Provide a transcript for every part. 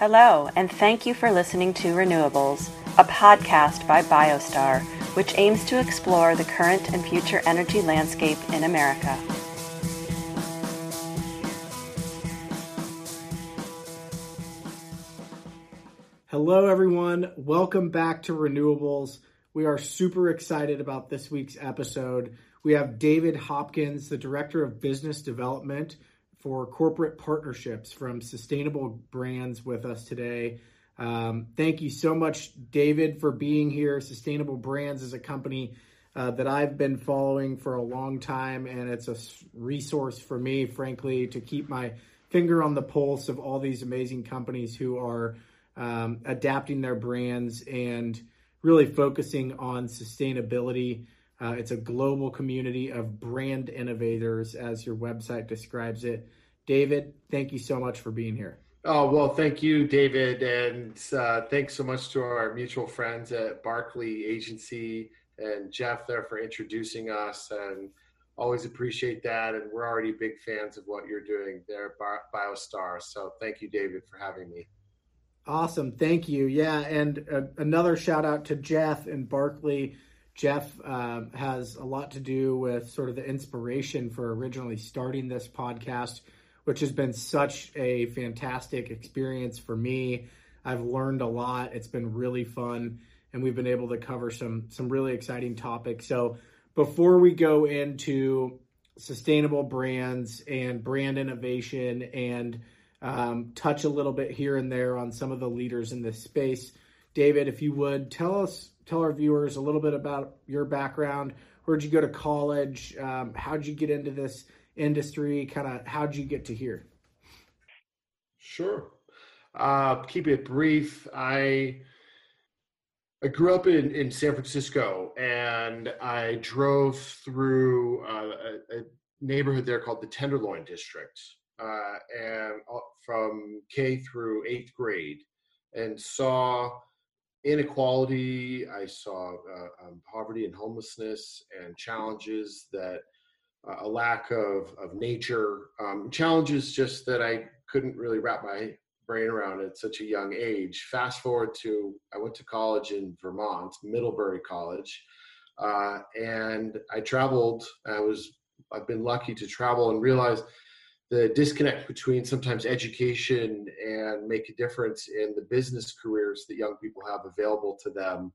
Hello, and thank you for listening to Renewables, a podcast by Biostar, which aims to explore the current and future energy landscape in America. Hello, everyone. Welcome back to Renewables. We are super excited about this week's episode. We have David Hopkins, the Director of Business Development for corporate partnerships from Sustainable Brands with us today. Um, thank you so much, David, for being here. Sustainable Brands is a company uh, that I've been following for a long time, and it's a resource for me, frankly, to keep my finger on the pulse of all these amazing companies who are um, adapting their brands and really focusing on sustainability. Uh, it's a global community of brand innovators, as your website describes it. David, thank you so much for being here. Oh, well, thank you, David. And uh, thanks so much to our mutual friends at Barkley Agency and Jeff there for introducing us. And always appreciate that. And we're already big fans of what you're doing there at BioStar. So thank you, David, for having me. Awesome. Thank you. Yeah. And uh, another shout out to Jeff and Barkley Jeff uh, has a lot to do with sort of the inspiration for originally starting this podcast, which has been such a fantastic experience for me. I've learned a lot. It's been really fun, and we've been able to cover some some really exciting topics. So before we go into sustainable brands and brand innovation and um, touch a little bit here and there on some of the leaders in this space, David, if you would tell us tell our viewers a little bit about your background. Where'd you go to college? Um, how'd you get into this industry? Kind of how'd you get to here? Sure. Uh, keep it brief. I I grew up in, in San Francisco and I drove through uh, a, a, neighborhood there called the Tenderloin District, uh, and uh, from K through eighth grade, and saw inequality. I saw uh, um, poverty and homelessness and challenges that uh, a lack of, of nature, um, challenges just that I couldn't really wrap my brain around at such a young age. Fast forward to I went to college in Vermont, Middlebury College, uh, and I traveled. I was I've been lucky to travel and realize the disconnect between sometimes education and make a difference in the business careers that young people have available to them.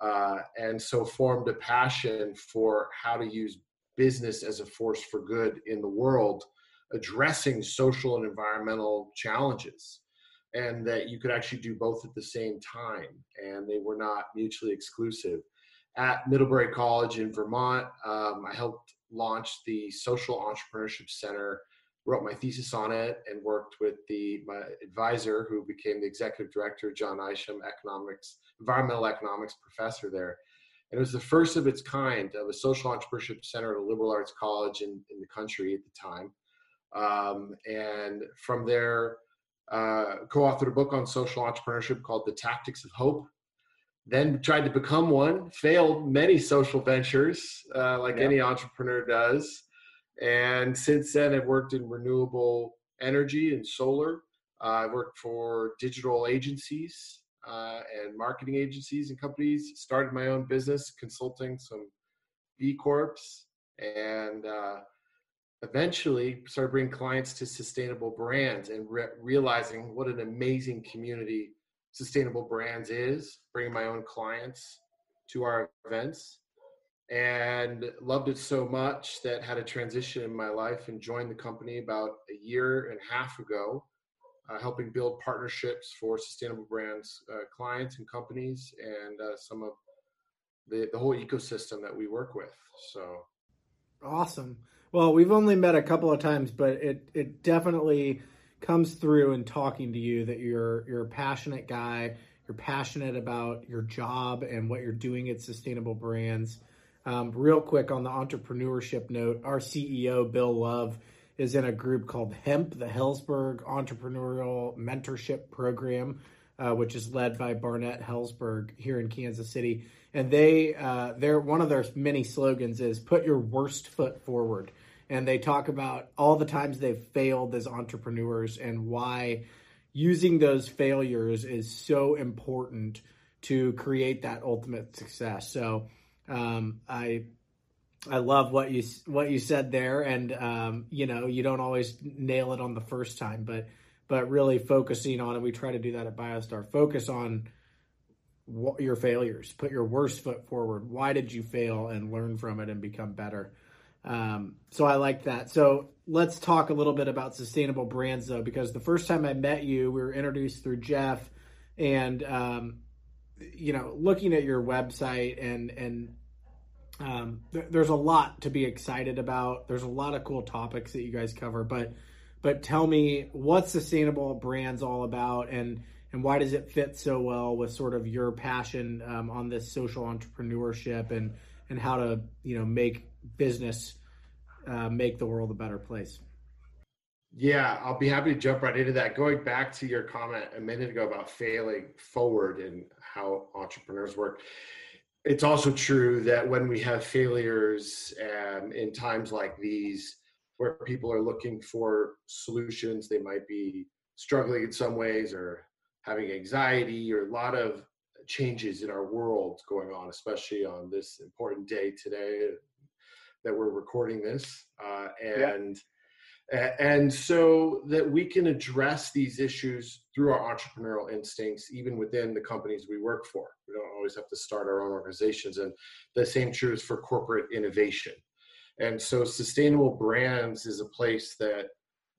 Uh, and so formed a passion for how to use business as a force for good in the world, addressing social and environmental challenges. And that you could actually do both at the same time, and they were not mutually exclusive. At Middlebury College in Vermont, um, I helped launch the Social Entrepreneurship Center wrote my thesis on it and worked with the my advisor who became the executive director, Jon Isham, economics, environmental economics professor there. And it was the first of its kind of a social entrepreneurship center at a liberal arts college in, in the country at the time. Um, and from there, uh, co-authored a book on social entrepreneurship called The Tactics of Hope. Then tried to become one, failed many social ventures, uh, like yeah. any entrepreneur does. And since then, I've worked in renewable energy and solar. Uh, I've worked for digital agencies uh, and marketing agencies and companies. Started my own business, consulting some B Corps, and uh, eventually started bringing clients to sustainable brands and re- realizing what an amazing community sustainable brands is. Bringing my own clients to our events and loved it so much that had a transition in my life and joined the company about a year and a half ago uh, helping build partnerships for sustainable brands uh, clients and companies and uh, some of the, the whole ecosystem that we work with so. Awesome. Well we've only met a couple of times but it it definitely comes through in talking to you that you're you're a passionate guy. You're passionate about your job and what you're doing at sustainable brands um, real quick on the entrepreneurship note, our CEO, Bill Love, is in a group called HEMP, the Helzberg Entrepreneurial Mentorship Program, uh, which is led by Barnett Helzberg here in Kansas City. And they, uh, they're one of their many slogans is "Put your worst foot forward." And they talk about all the times they've failed as entrepreneurs and why using those failures is so important to create that ultimate success. So um, I I love what you what you said there, and um, you know you don't always nail it on the first time, but but really focusing on it. We try to do that at BioStar. Focus on what, your failures. Put your worst foot forward. Why did you fail, and learn from it and become better. Um, so I like that. So let's talk a little bit about sustainable brands, though, because the first time I met you, we were introduced through Jeff, and um, you know, looking at your website and and um, th- there's a lot to be excited about. There's a lot of cool topics that you guys cover, but but tell me what sustainable brands all about, and and why does it fit so well with sort of your passion um, on this social entrepreneurship and and how to you know make business uh, make the world a better place. Yeah, I'll be happy to jump right into that. Going back to your comment a minute ago about failing forward and how entrepreneurs work, it's also true that when we have failures um, in times like these, where people are looking for solutions, they might be struggling in some ways or having anxiety or a lot of changes in our world going on, especially on this important day today that we're recording this. Uh, and yeah and so that we can address these issues through our entrepreneurial instincts even within the companies we work for. We don't always have to start our own organizations and the same true is for corporate innovation. And so sustainable brands is a place that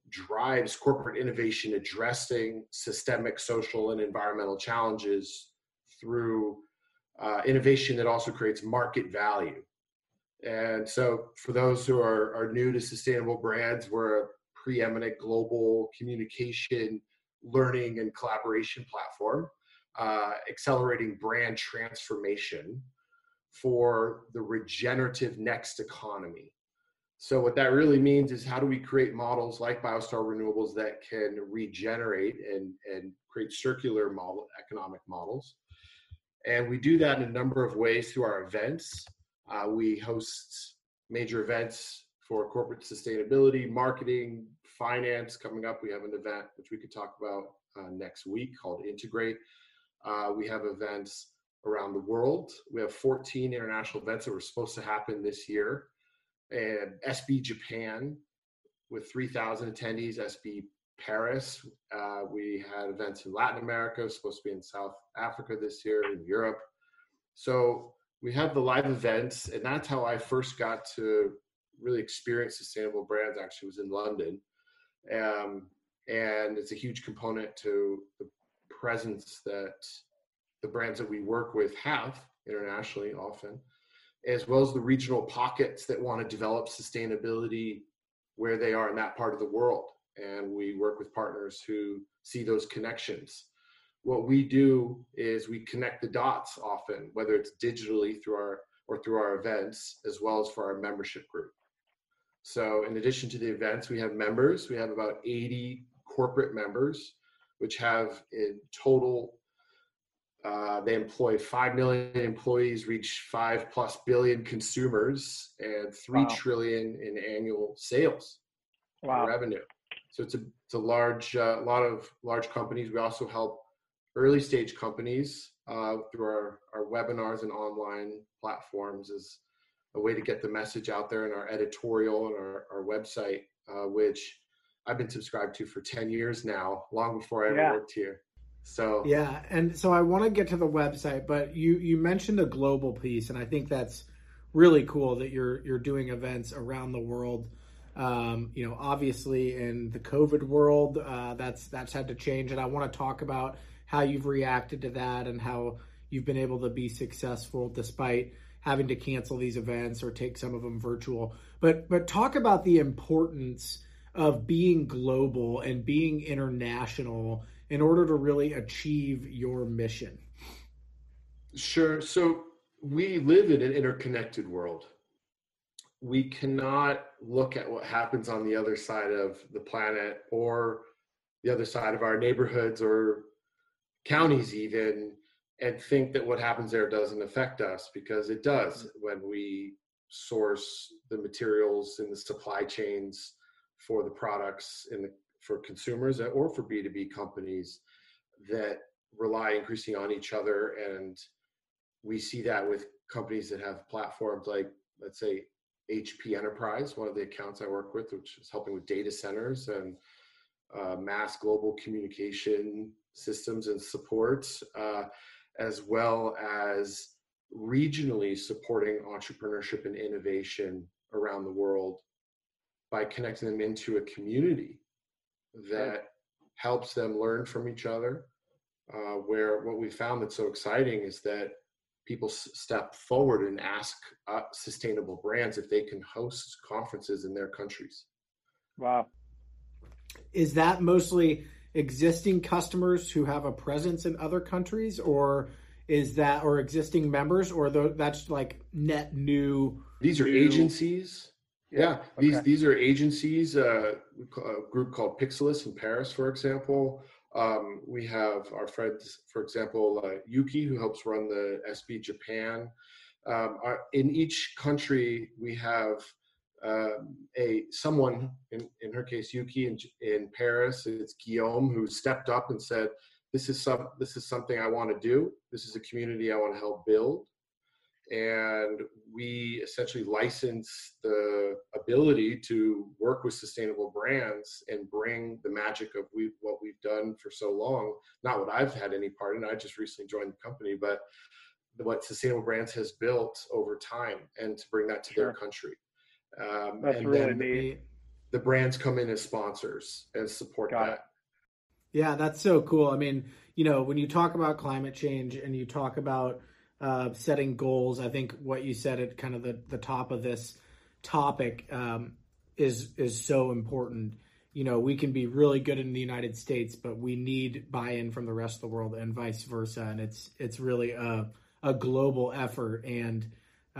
drives corporate innovation addressing systemic social and environmental challenges through uh, innovation that also creates market value and so, for those who are, are new to sustainable brands, we're a preeminent global communication, learning, and collaboration platform, uh, accelerating brand transformation for the regenerative next economy. So, what that really means is how do we create models like Biostar Renewables that can regenerate and, and create circular model, economic models? And we do that in a number of ways through our events uh, we host major events for corporate sustainability, marketing, finance. Coming up, we have an event which we could talk about uh, next week called Integrate. Uh, we have events around the world. We have 14 international events that were supposed to happen this year. And SB Japan with 3,000 attendees, SB Paris. Uh, we had events in Latin America, supposed to be in South Africa this year, in Europe. So we have the live events, and that's how I first got to really experience sustainable brands. Actually, was in London, um, and it's a huge component to the presence that the brands that we work with have internationally, often, as well as the regional pockets that want to develop sustainability where they are in that part of the world. And we work with partners who see those connections what we do is we connect the dots often, whether it's digitally through our or through our events, as well as for our membership group. So, in addition to the events, we have members. We have about 80 corporate members, which have in total, uh, they employ 5 million employees, reach 5 plus billion consumers, and three wow. trillion in annual sales wow. revenue. So, it's a, it's a large, uh, lot of large companies. We also help early stage companies uh, through our, our webinars and online platforms is a way to get the message out there in our editorial and our, our website, uh, which I've been subscribed to for 10 years now, long before I ever yeah. worked here. So yeah, and so I want to get to the website, but you you mentioned a global piece, and I think that's really cool that you're you're doing events around the world. Um, you know, obviously in the COVID world, uh, that's that's had to change, and I want to talk about how you've reacted to that and how you've been able to be successful despite having to cancel these events or take some of them virtual. But but talk about the importance of being global and being international in order to really achieve your mission. Sure. So we live in an interconnected world. We cannot look at what happens on the other side of the planet or the other side of our neighborhoods or counties even and think that what happens there doesn't affect us because it does mm-hmm. when we source the materials in the supply chains for the products in the for consumers or for B2B companies that rely increasingly on each other. And we see that with companies that have platforms like, let's say, HP Enterprise, one of the accounts I work with, which is helping with data centers and uh, mass global communication systems and supports, uh, as well as regionally supporting entrepreneurship and innovation around the world by connecting them into a community that helps them learn from each other. Uh, where what we found that's so exciting is that people s- step forward and ask uh, sustainable brands if they can host conferences in their countries. Wow. Is that mostly existing customers who have a presence in other countries, or is that or existing members, or the, that's like net new? These are new... agencies. Yeah, okay. these these are agencies. Uh, a group called Pixelis in Paris, for example, um, we have our friends, for example, uh, Yuki, who helps run the SB Japan. Um, our, in each country, we have uh, a someone, in, in her case, Yuki in, in Paris, it's Guillaume, who stepped up and said, this is some this is something I want to do. This is a community I want to help build and we essentially license the ability to work with sustainable brands and bring the magic of we, what we've done for so long not what i've had any part in i just recently joined the company but what sustainable brands has built over time and to bring that to sure. their country um, that's really neat the brands come in as sponsors and support Got that it. yeah that's so cool i mean you know when you talk about climate change and you talk about uh, setting goals. I think what you said at kind of the, the top of this topic um, is is so important. You know, we can be really good in the United States, but we need buy-in from the rest of the world, and vice versa. And it's it's really a a global effort. And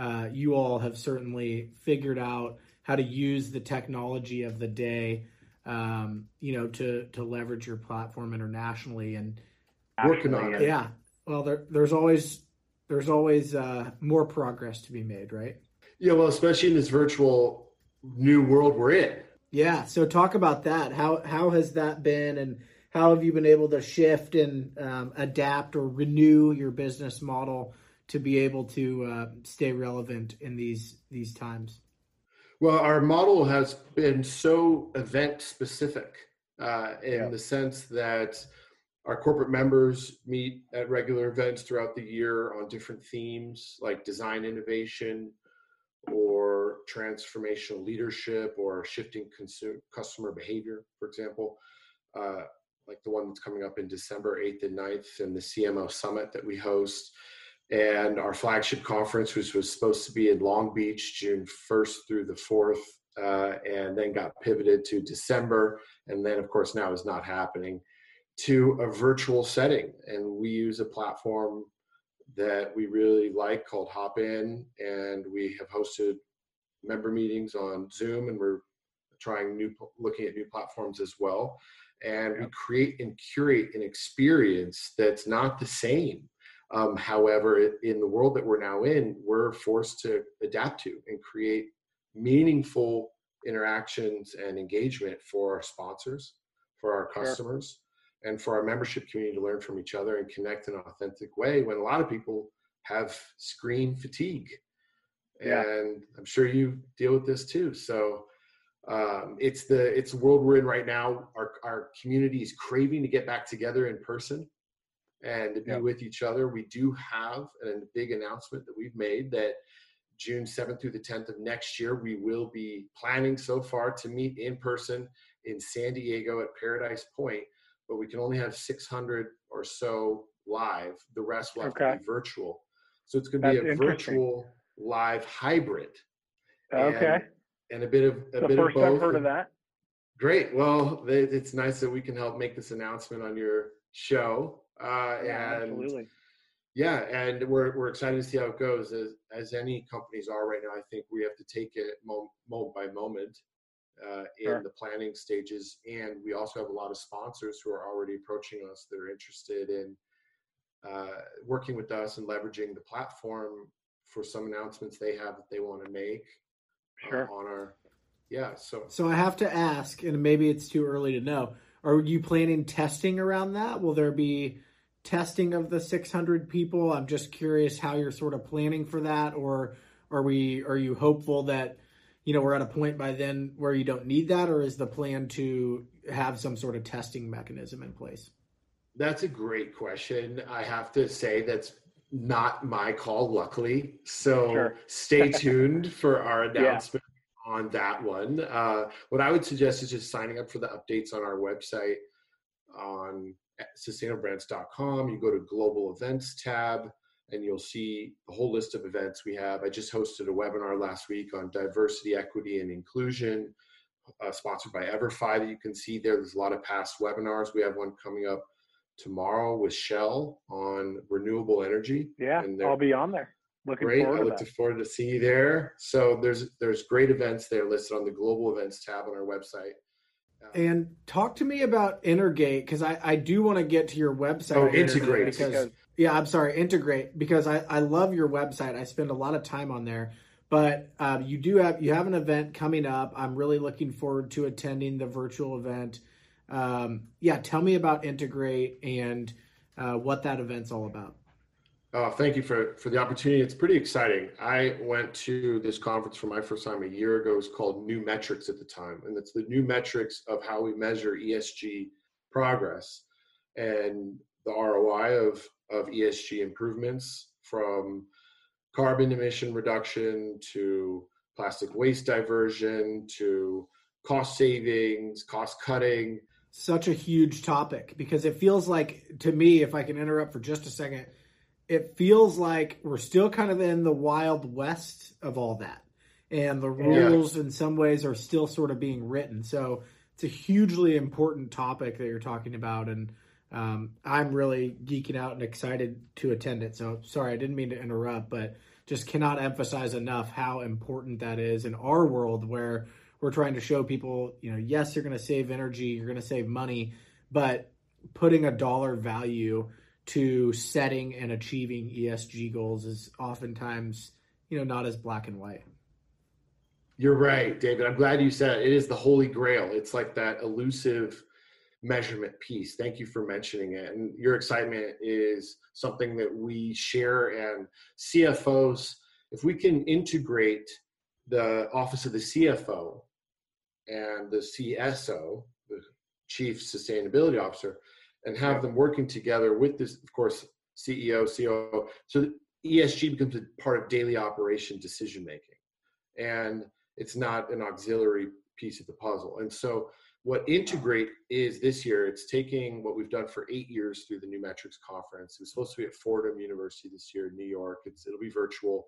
uh, you all have certainly figured out how to use the technology of the day, um, you know, to to leverage your platform internationally and working on it. Yeah. Well, there, there's always there's always uh, more progress to be made, right? Yeah, well, especially in this virtual new world we're in. Yeah. So talk about that. How how has that been, and how have you been able to shift and um, adapt or renew your business model to be able to uh, stay relevant in these these times? Well, our model has been so event specific uh, in yeah. the sense that our corporate members meet at regular events throughout the year on different themes like design innovation or transformational leadership or shifting consumer, customer behavior, for example, uh, like the one that's coming up in December 8th and 9th and the CMO Summit that we host. And our flagship conference, which was supposed to be in Long Beach, June 1st through the 4th, uh, and then got pivoted to December. And then, of course, now is not happening to a virtual setting. And we use a platform that we really like called Hopin, and we have hosted member meetings on Zoom, and we're trying new, looking at new platforms as well. And we create and curate an experience that's not the same. Um, however, in the world that we're now in, we're forced to adapt to and create meaningful interactions and engagement for our sponsors, for our customers, and for our membership community to learn from each other and connect in an authentic way when a lot of people have screen fatigue. Yeah. and i'm sure you deal with this too. So um, it's the it's the world we're in right now. Our, our community is craving to get back together in person and to be yeah. with each other we do have a big announcement that we've made that june 7th through the 10th of next year we will be planning so far to meet in person in san diego at paradise point but we can only have 600 or so live. The rest will have okay. to be virtual. So it's going to be a virtual live hybrid. Okay. And, and a bit of a the bit first of both. I've heard of that. Great. Well, it's nice that we can help make this announcement on your show. Uh, yeah, and absolutely. Yeah, and we're we're excited to see how it goes. As as any companies are right now, I think we have to take it moment, moment by moment uh, in sure. the planning stages. And we also have a lot of sponsors who are already approaching us that are interested in uh, working with us and leveraging the platform for some announcements they have that they want to make uh, sure. uh, on our yeah. So so I have to ask, and maybe it's too early to know. Are you planning testing around that? Will there be testing of the 600 people? I'm just curious how you're sort of planning for that, or are we? Are you hopeful that you know we're at a point by then where you don't need that, or is the plan to have some sort of testing mechanism in place? That's a great question. I have to say that's not my call, luckily. So sure. stay tuned for our announcement yeah. on that one. Uh, what I would suggest is just signing up for the updates on our website on sustainablebrands.com. You go to global events tab and you'll see the whole list of events we have. I just hosted a webinar last week on diversity, equity, and inclusion, uh, sponsored by EverFi that you can see there. There's a lot of past webinars. We have one coming up tomorrow with Shell on renewable energy. Yeah, I'll be on there. Looking great. I look forward to see you there. So there's there's great events there listed on the global events tab on our website. And talk to me about Integrate because I, I do want to get to your website. Oh, integrate because, because yeah, I'm sorry, integrate because I, I love your website. I spend a lot of time on there. But uh, you do have you have an event coming up. I'm really looking forward to attending the virtual event. Um, yeah, tell me about Integrate and uh, what that event's all about. Uh, thank you for, for the opportunity. It's pretty exciting. I went to this conference for my first time a year ago. It was called New Metrics at the time, and it's the new metrics of how we measure ESG progress and the ROI of, of ESG improvements from carbon emission reduction to plastic waste diversion to cost savings, cost cutting. Such a huge topic because it feels like, to me, if I can interrupt for just a second, it feels like we're still kind of in the wild west of all that. And the rules yeah. in some ways are still sort of being written. So it's a hugely important topic that you're talking about. And um, I'm really geeking out and excited to attend it. So sorry, I didn't mean to interrupt, but just cannot emphasize enough how important that is in our world where we're trying to show people, you know, yes, you're going to save energy, you're going to save money, but putting a dollar value to setting and achieving ESG goals is oftentimes, you know, not as black and white. You're right, David. I'm glad you said it. it is the holy grail. It's like that elusive measurement piece. Thank you for mentioning it. And your excitement is something that we share. And CFOs, if we can integrate the office of the CFO and the CSO, the Chief Sustainability Officer, and have them working together with this, of course, CEO, COO. So ESG becomes a part of daily operation decision making, and it's not an auxiliary piece of the puzzle. And so, what Integrate is this year, it's taking what we've done for eight years through the New Metrics Conference. It was supposed to be at Fordham University this year in New York. It's, it'll be virtual.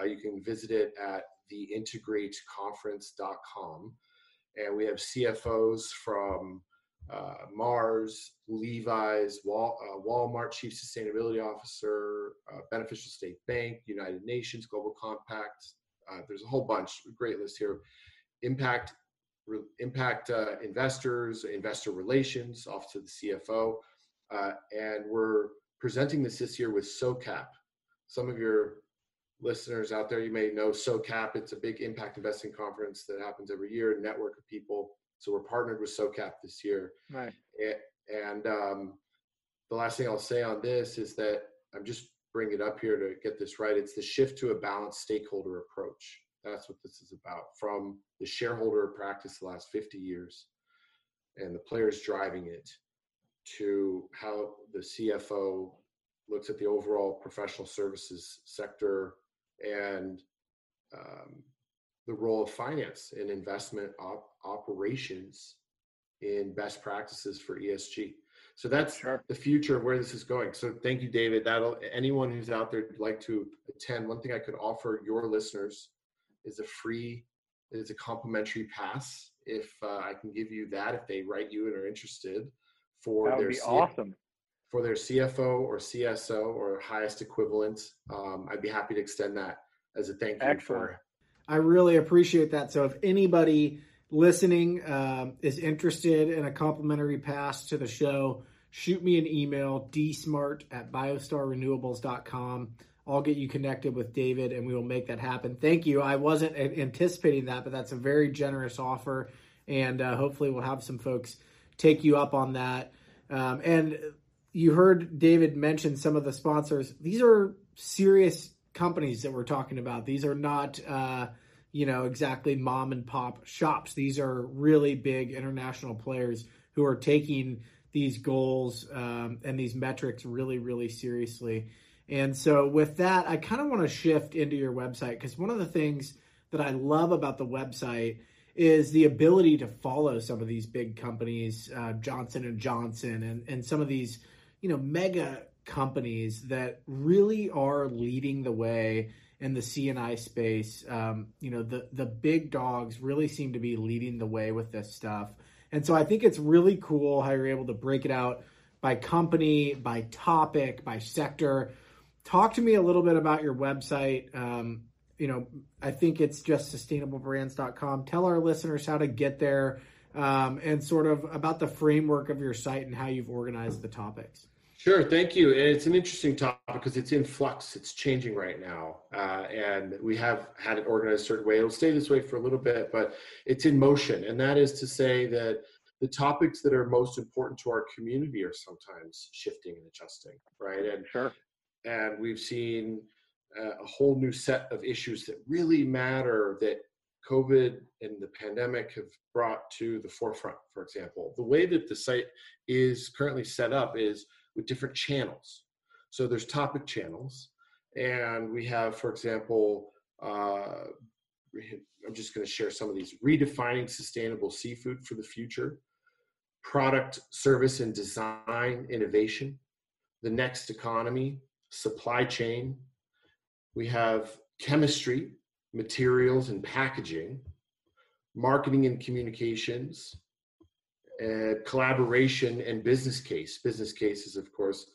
Uh, you can visit it at theintegrateconference.com. And we have CFOs from uh, Mars, Levi's, Wal, uh, Walmart Chief Sustainability Officer, uh, Beneficial State Bank, United Nations, Global Compact. Uh, there's a whole bunch, great list here. Impact, re, impact uh, investors, investor relations, off to the CFO, uh, and we're presenting this this year with SOCAP. Some of your listeners out there, you may know SOCAP. It's a big impact investing conference that happens every year, a network of people so we're partnered with SOCAP this year. Right. And um, the last thing I'll say on this is that I'm just bringing it up here to get this right. It's the shift to a balanced stakeholder approach. That's what this is about. From the shareholder practice the last 50 years and the players driving it to how the CFO looks at the overall professional services sector and um, the role of finance and investment op- operations in best practices for ESG. So that's sure. the future of where this is going. So thank you, David. That'll anyone who's out there would like to attend. One thing I could offer your listeners is a free, is a complimentary pass. If uh, I can give you that, if they write you and are interested for that would their be awesome for their CFO or CSO or highest equivalent, um, I'd be happy to extend that as a thank you Excellent. for I really appreciate that. So if anybody listening um, is interested in a complimentary pass to the show, shoot me an email, dsmart at biostarrenewables.com. I'll get you connected with David and we will make that happen. Thank you. I wasn't anticipating that, but that's a very generous offer. And uh, hopefully, we'll have some folks take you up on that. Um, and you heard David mention some of the sponsors. These are serious companies that we're talking about. These are not, uh, you know, exactly mom and pop shops. These are really big international players who are taking these goals um, and these metrics really, really seriously. And so, with that, I kind of want to shift into your website because one of the things that I love about the website is the ability to follow some of these big companies, uh, Johnson and Johnson, and and some of these, you know, mega companies that really are leading the way in the CNI space. Um, you know, the the big dogs really seem to be leading the way with this stuff. And so I think it's really cool how you're able to break it out by company, by topic, by sector. Talk to me a little bit about your website. Um, you know, I think it's just sustainablebrands.com. Tell our listeners how to get there um, and sort of about the framework of your site and how you've organized the topics. Sure, thank you. And it's an interesting topic because it's in flux. It's changing right now, uh, and we have had it organized a certain way. It'll stay this way for a little bit, but it's in motion. And that is to say that the topics that are most important to our community are sometimes shifting and adjusting, right? And sure. And we've seen uh, a whole new set of issues that really matter that COVID and the pandemic have brought to the forefront. For example, the way that the site is currently set up is with different channels. So there's topic channels, and we have, for example, uh, I'm just going to share some of these. Redefining sustainable seafood for the future, product, service, and design innovation, the next economy, supply chain. We have chemistry, materials, and packaging, marketing and communications, uh, collaboration and business case. Business cases, of course,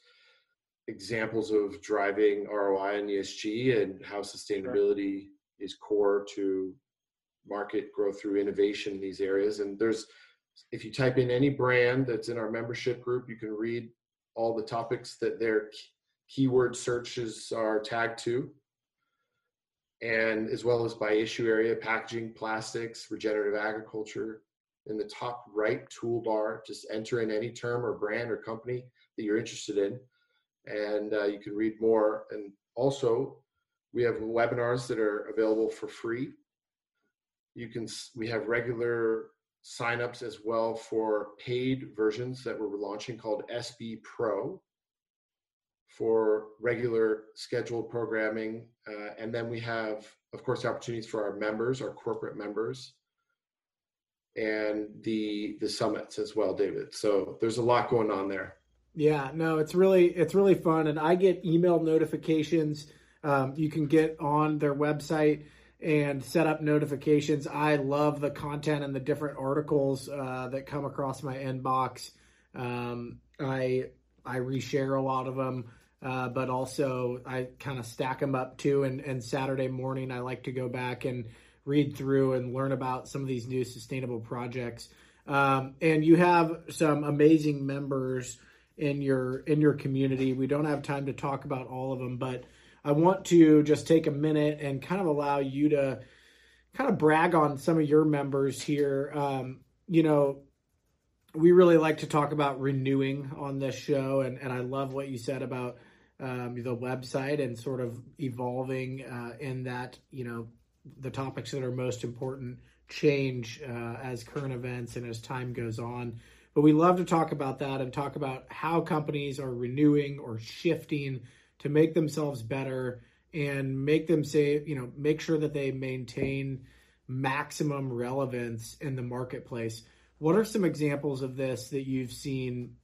examples of driving ROI and ESG and how sustainability sure. is core to market growth through innovation in these areas. And there's, if you type in any brand that's in our membership group, you can read all the topics that their keyword searches are tagged to. And as well as by issue area, packaging, plastics, regenerative agriculture, in the top right toolbar. Just enter in any term or brand or company that you're interested in, and uh, you can read more. And also, we have webinars that are available for free. You can we have regular signups as well for paid versions that we're launching called SB Pro for regular scheduled programming. Uh, and then we have, of course, opportunities for our members, our corporate members, and the the summits as well, David. So there's a lot going on there. Yeah, no, it's really it's really fun, and I get email notifications. Um, you can get on their website and set up notifications. I love the content and the different articles uh, that come across my inbox. Um, I I reshare a lot of them, uh, but also I kind of stack them up too. And, and Saturday morning, I like to go back and read through and learn about some of these new sustainable projects. Um, and you have some amazing members in your in your community. We don't have time to talk about all of them, but I want to just take a minute and kind of allow you to kind of brag on some of your members here. Um, you know, we really like to talk about renewing on this show, and, and I love what you said about um, the website and sort of evolving uh, in that, you know, the topics that are most important change uh, as current events and as time goes on. But we love to talk about that and talk about how companies are renewing or shifting to make themselves better and make them say, you know, make sure that they maintain maximum relevance in the marketplace. What are some examples of this that you've seen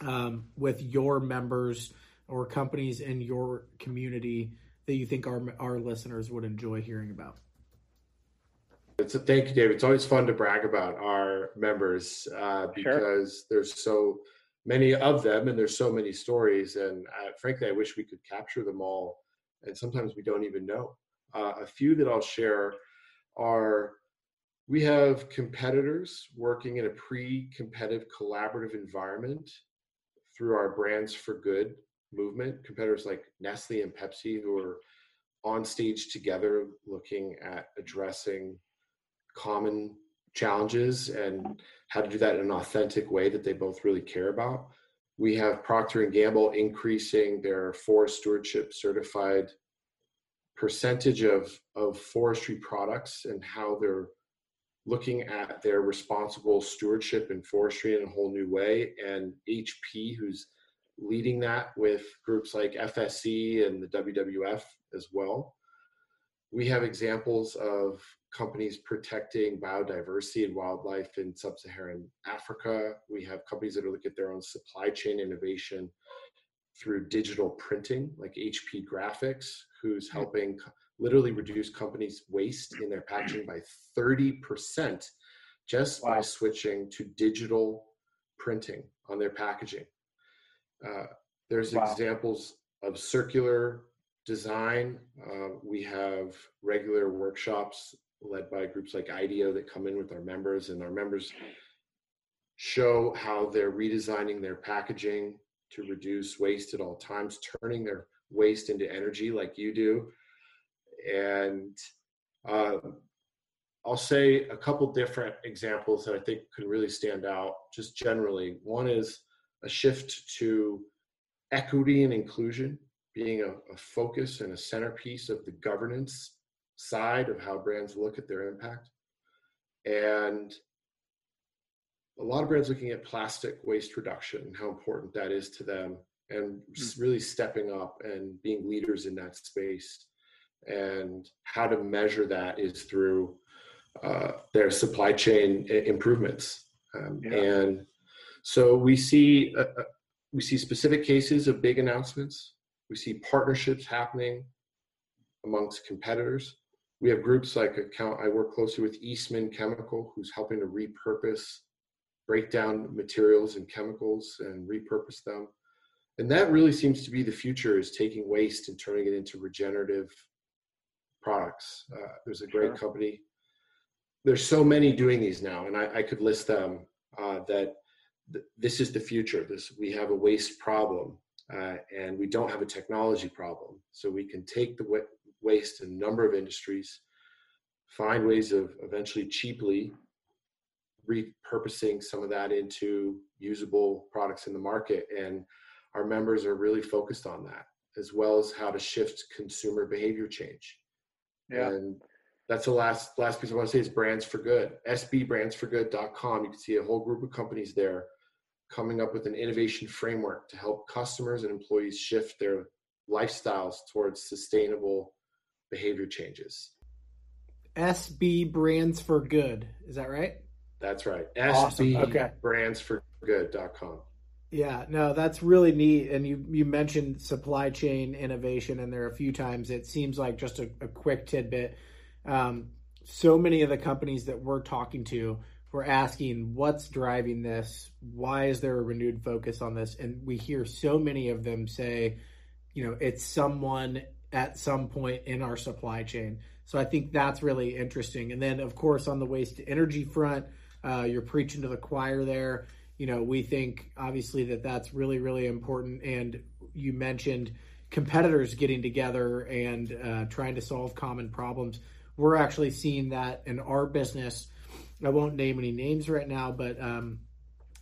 um, with your members or companies in your community that you think our our listeners would enjoy hearing about? It's a thank you, David. It's always fun to brag about our members uh, because sure. there's so many of them and there's so many stories. And uh, frankly, I wish we could capture them all. And sometimes we don't even know. Uh, a few that I'll share are we have competitors working in a pre competitive collaborative environment through our Brands for Good movement. Competitors like Nestle and Pepsi who are on stage together looking at addressing common challenges and how to do that in an authentic way that they both really care about. We have Procter and Gamble increasing their forest stewardship certified percentage of, of forestry products and how they're looking at their responsible stewardship in forestry in a whole new way. And HP, who's leading that with groups like FSC and the WWF as well. We have examples of companies protecting biodiversity and wildlife in sub Saharan Africa. We have companies that are looking at their own supply chain innovation through digital printing, like HP Graphics, who's hmm. helping literally reduce companies' waste in their packaging by 30% just wow. by switching to digital printing on their packaging. Uh, there's wow. examples of circular design. Uh, we have regular workshops led by groups like IDEO that come in with our members, and our members show how they're redesigning their packaging to reduce waste at all times, turning their waste into energy like you do. And uh, I'll say a couple different examples that I think can really stand out just generally. One is a shift to equity and inclusion being a, a, focus and a centerpiece of the governance side of how brands look at their impact. And a lot of brands looking at plastic waste reduction and how important that is to them and hmm. really stepping up and being leaders in that space and how to measure that is through uh, their supply chain improvements um, yeah. and so we see uh, uh, we see specific cases of big announcements. We see partnerships happening amongst competitors. We have groups like account i work closely with eastman chemical who's helping to repurpose break down materials and chemicals and repurpose them. And that really seems to be the future is taking waste and turning it into regenerative products. Uh, there's a great sure. company. There's so many doing these now and i, I could list them uh, that th- this is the future this. We have a waste problem uh, and we don't have a technology problem. So we can take the wa- waste in a number of industries find ways of eventually cheaply repurposing some of that into usable products in the market and our members are really focused on that as well as how to shift consumer behavior change. Yeah. and that's the last last piece i want to say is brands for good. Sbbrandsforgood.com you can see a whole group of companies there coming up with an innovation framework to help customers and employees shift their lifestyles towards sustainable behavior changes sb brands for good is that right that's right. Awesome. Okay. brandsforgood.com. Yeah, no, that's really neat. And you you mentioned supply chain innovation in there a few times. It seems like just a, a quick tidbit. Um, so many of the companies that we're talking to we're asking what's driving this why is there a renewed focus on this and we hear so many of them say you know it's someone at some point in our supply chain so i think that's really interesting and then of course on the waste to energy front uh, you're preaching to the choir there. You know, we think obviously that that's really, really important. And you mentioned competitors getting together and uh, trying to solve common problems. We're actually seeing that in our business. I won't name any names right now, but um,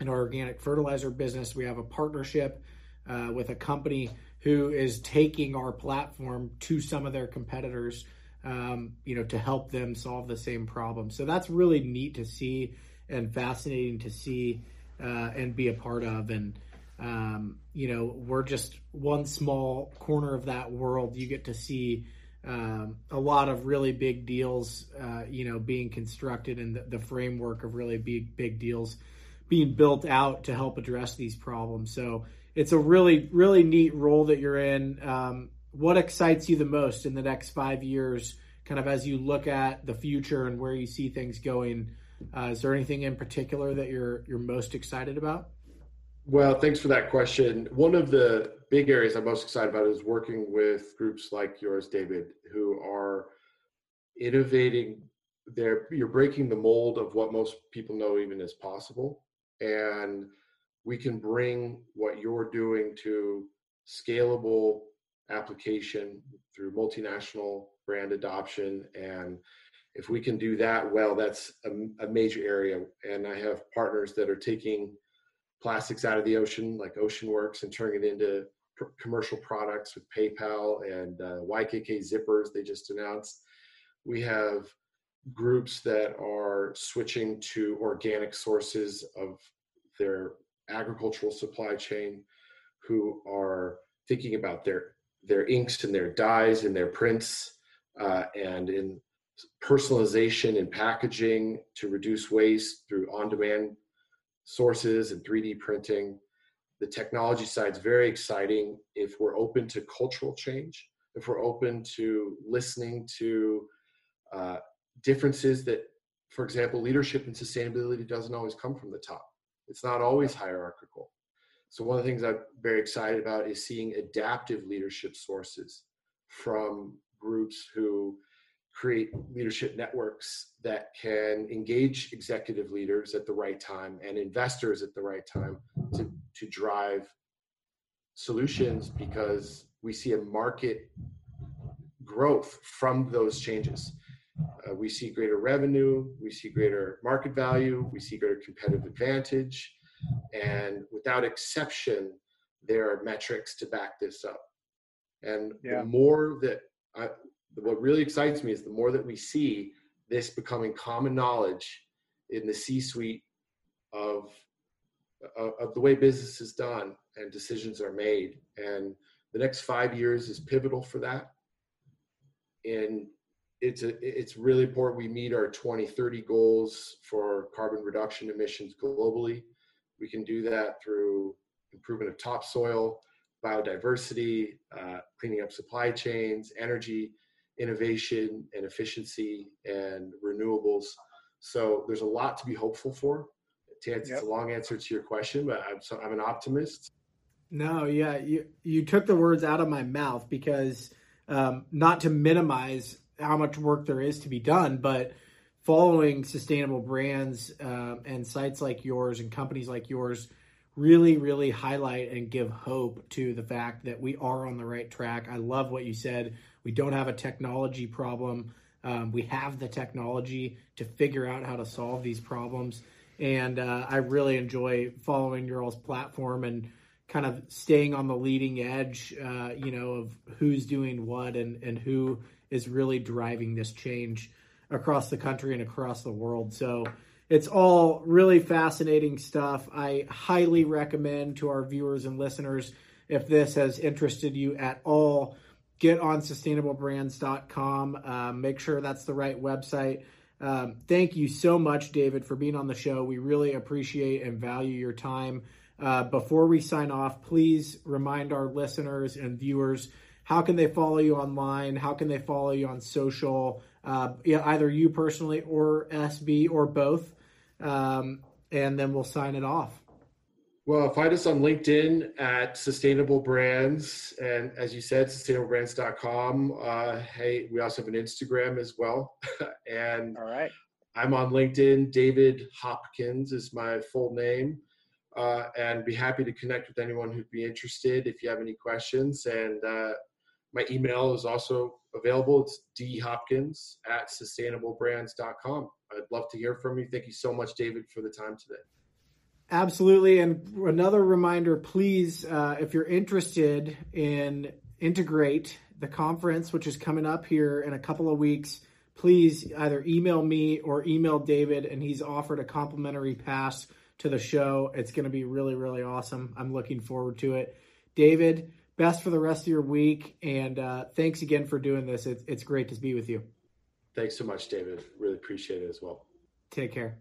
in our organic fertilizer business, we have a partnership uh, with a company who is taking our platform to some of their competitors, um, you know, to help them solve the same problem. So that's really neat to see and fascinating to see uh, and be a part of. And um, you know, we're just one small corner of that world. You get to see um, a lot of really big deals, uh, you know, being constructed and the, the, framework of really big big deals being built out to help address these problems. So it's a really really neat role that you're in. Um, what excites you the most in the next five years? Kind of as you look at the future and where you see things going uh, is there anything in particular that you're you're most excited about? Well, thanks for that question. One of the big areas I'm most excited about is working with groups like yours, David, who are innovating. There, you're breaking the mold of what most people know even is possible, and we can bring what you're doing to scalable application through multinational brand adoption. And if we can do that well, that's a, a major area. And I have partners that are taking plastics out of the ocean, like OceanWorks, and turning it into pr- commercial products with PayPal and uh, YKK zippers they just announced. We have groups that are switching to organic sources of their agricultural supply chain who are thinking about their their inks and their dyes and their prints uh, and in personalization and packaging to reduce waste through on-demand sources and 3d printing the technology side is very exciting if we're open to cultural change if we're open to listening to uh, differences that for example leadership and sustainability doesn't always come from the top. It's not always hierarchical. So one of the things I'm very excited about is seeing adaptive leadership sources from groups who create leadership networks that can engage executive leaders at the right time and investors at the right time to, to drive solutions because we see a market growth from those changes. Uh, we see greater revenue, we see greater market value, we see greater competitive advantage, and without exception, there are metrics to back this up. And yeah. the more that I, what really excites me is the more that we see this becoming common knowledge in the C-suite of of the way business is done and decisions are made. And the next five years is pivotal for that. And it's a, it's really important we meet our 2030 goals for carbon reduction emissions globally we can do that through improvement of topsoil, biodiversity, uh, cleaning up supply chains, energy, innovation and efficiency, and renewables. So there's a lot to be hopeful for. It's yep. a long answer to your question, but I'm, so I'm an optimist. No, yeah, you you took the words out of my mouth because um, not to minimize how much work there is to be done, but following sustainable brands um, and sites like yours and companies like yours really, really highlight and give hope to the fact that we are on the right track. I love what you said. We don't have a technology problem. Um, we have the technology to figure out how to solve these problems. And uh, I really enjoy following your all's platform and kind of staying on the leading edge, uh, you know, of who's doing what and, and who is really driving this change across the country and across the world. So it's all really fascinating stuff. I highly recommend to our viewers and listeners if this has interested you at all, get on sustainablebrands.com. Uh, make sure that's the right website. Um, thank you so much, David, for being on the show. We really appreciate and value your time. Uh, before we sign off, please remind our listeners and viewers how can they follow you online? How can they follow you on social? uh, either you personally or SB or both, um, and then we'll sign it off. Well, find us on LinkedIn at Sustainable Brands, and as you said, sustainablebrands.com. Uh, hey, we also have an Instagram as well, and all right, I'm on LinkedIn. David Hopkins is my full name, uh, and be happy to connect with anyone who'd be interested if you have any questions. And uh, my email is also available. It's dhopkins at sustainablebrands.com. I'd love to hear from you. Thank you so much, David, for the time today. Absolutely. And another reminder, please, uh, if you're interested in Integrate, the conference, which is coming up here in a couple of weeks, please either email me or email David, and he's offered a complimentary pass to the show. It's going to be really, really awesome. I'm looking forward to it. David, best for the rest of your week. And uh, thanks again for doing this. It's, it's great to be with you. Thanks so much, David. Really appreciate it as well. Take care.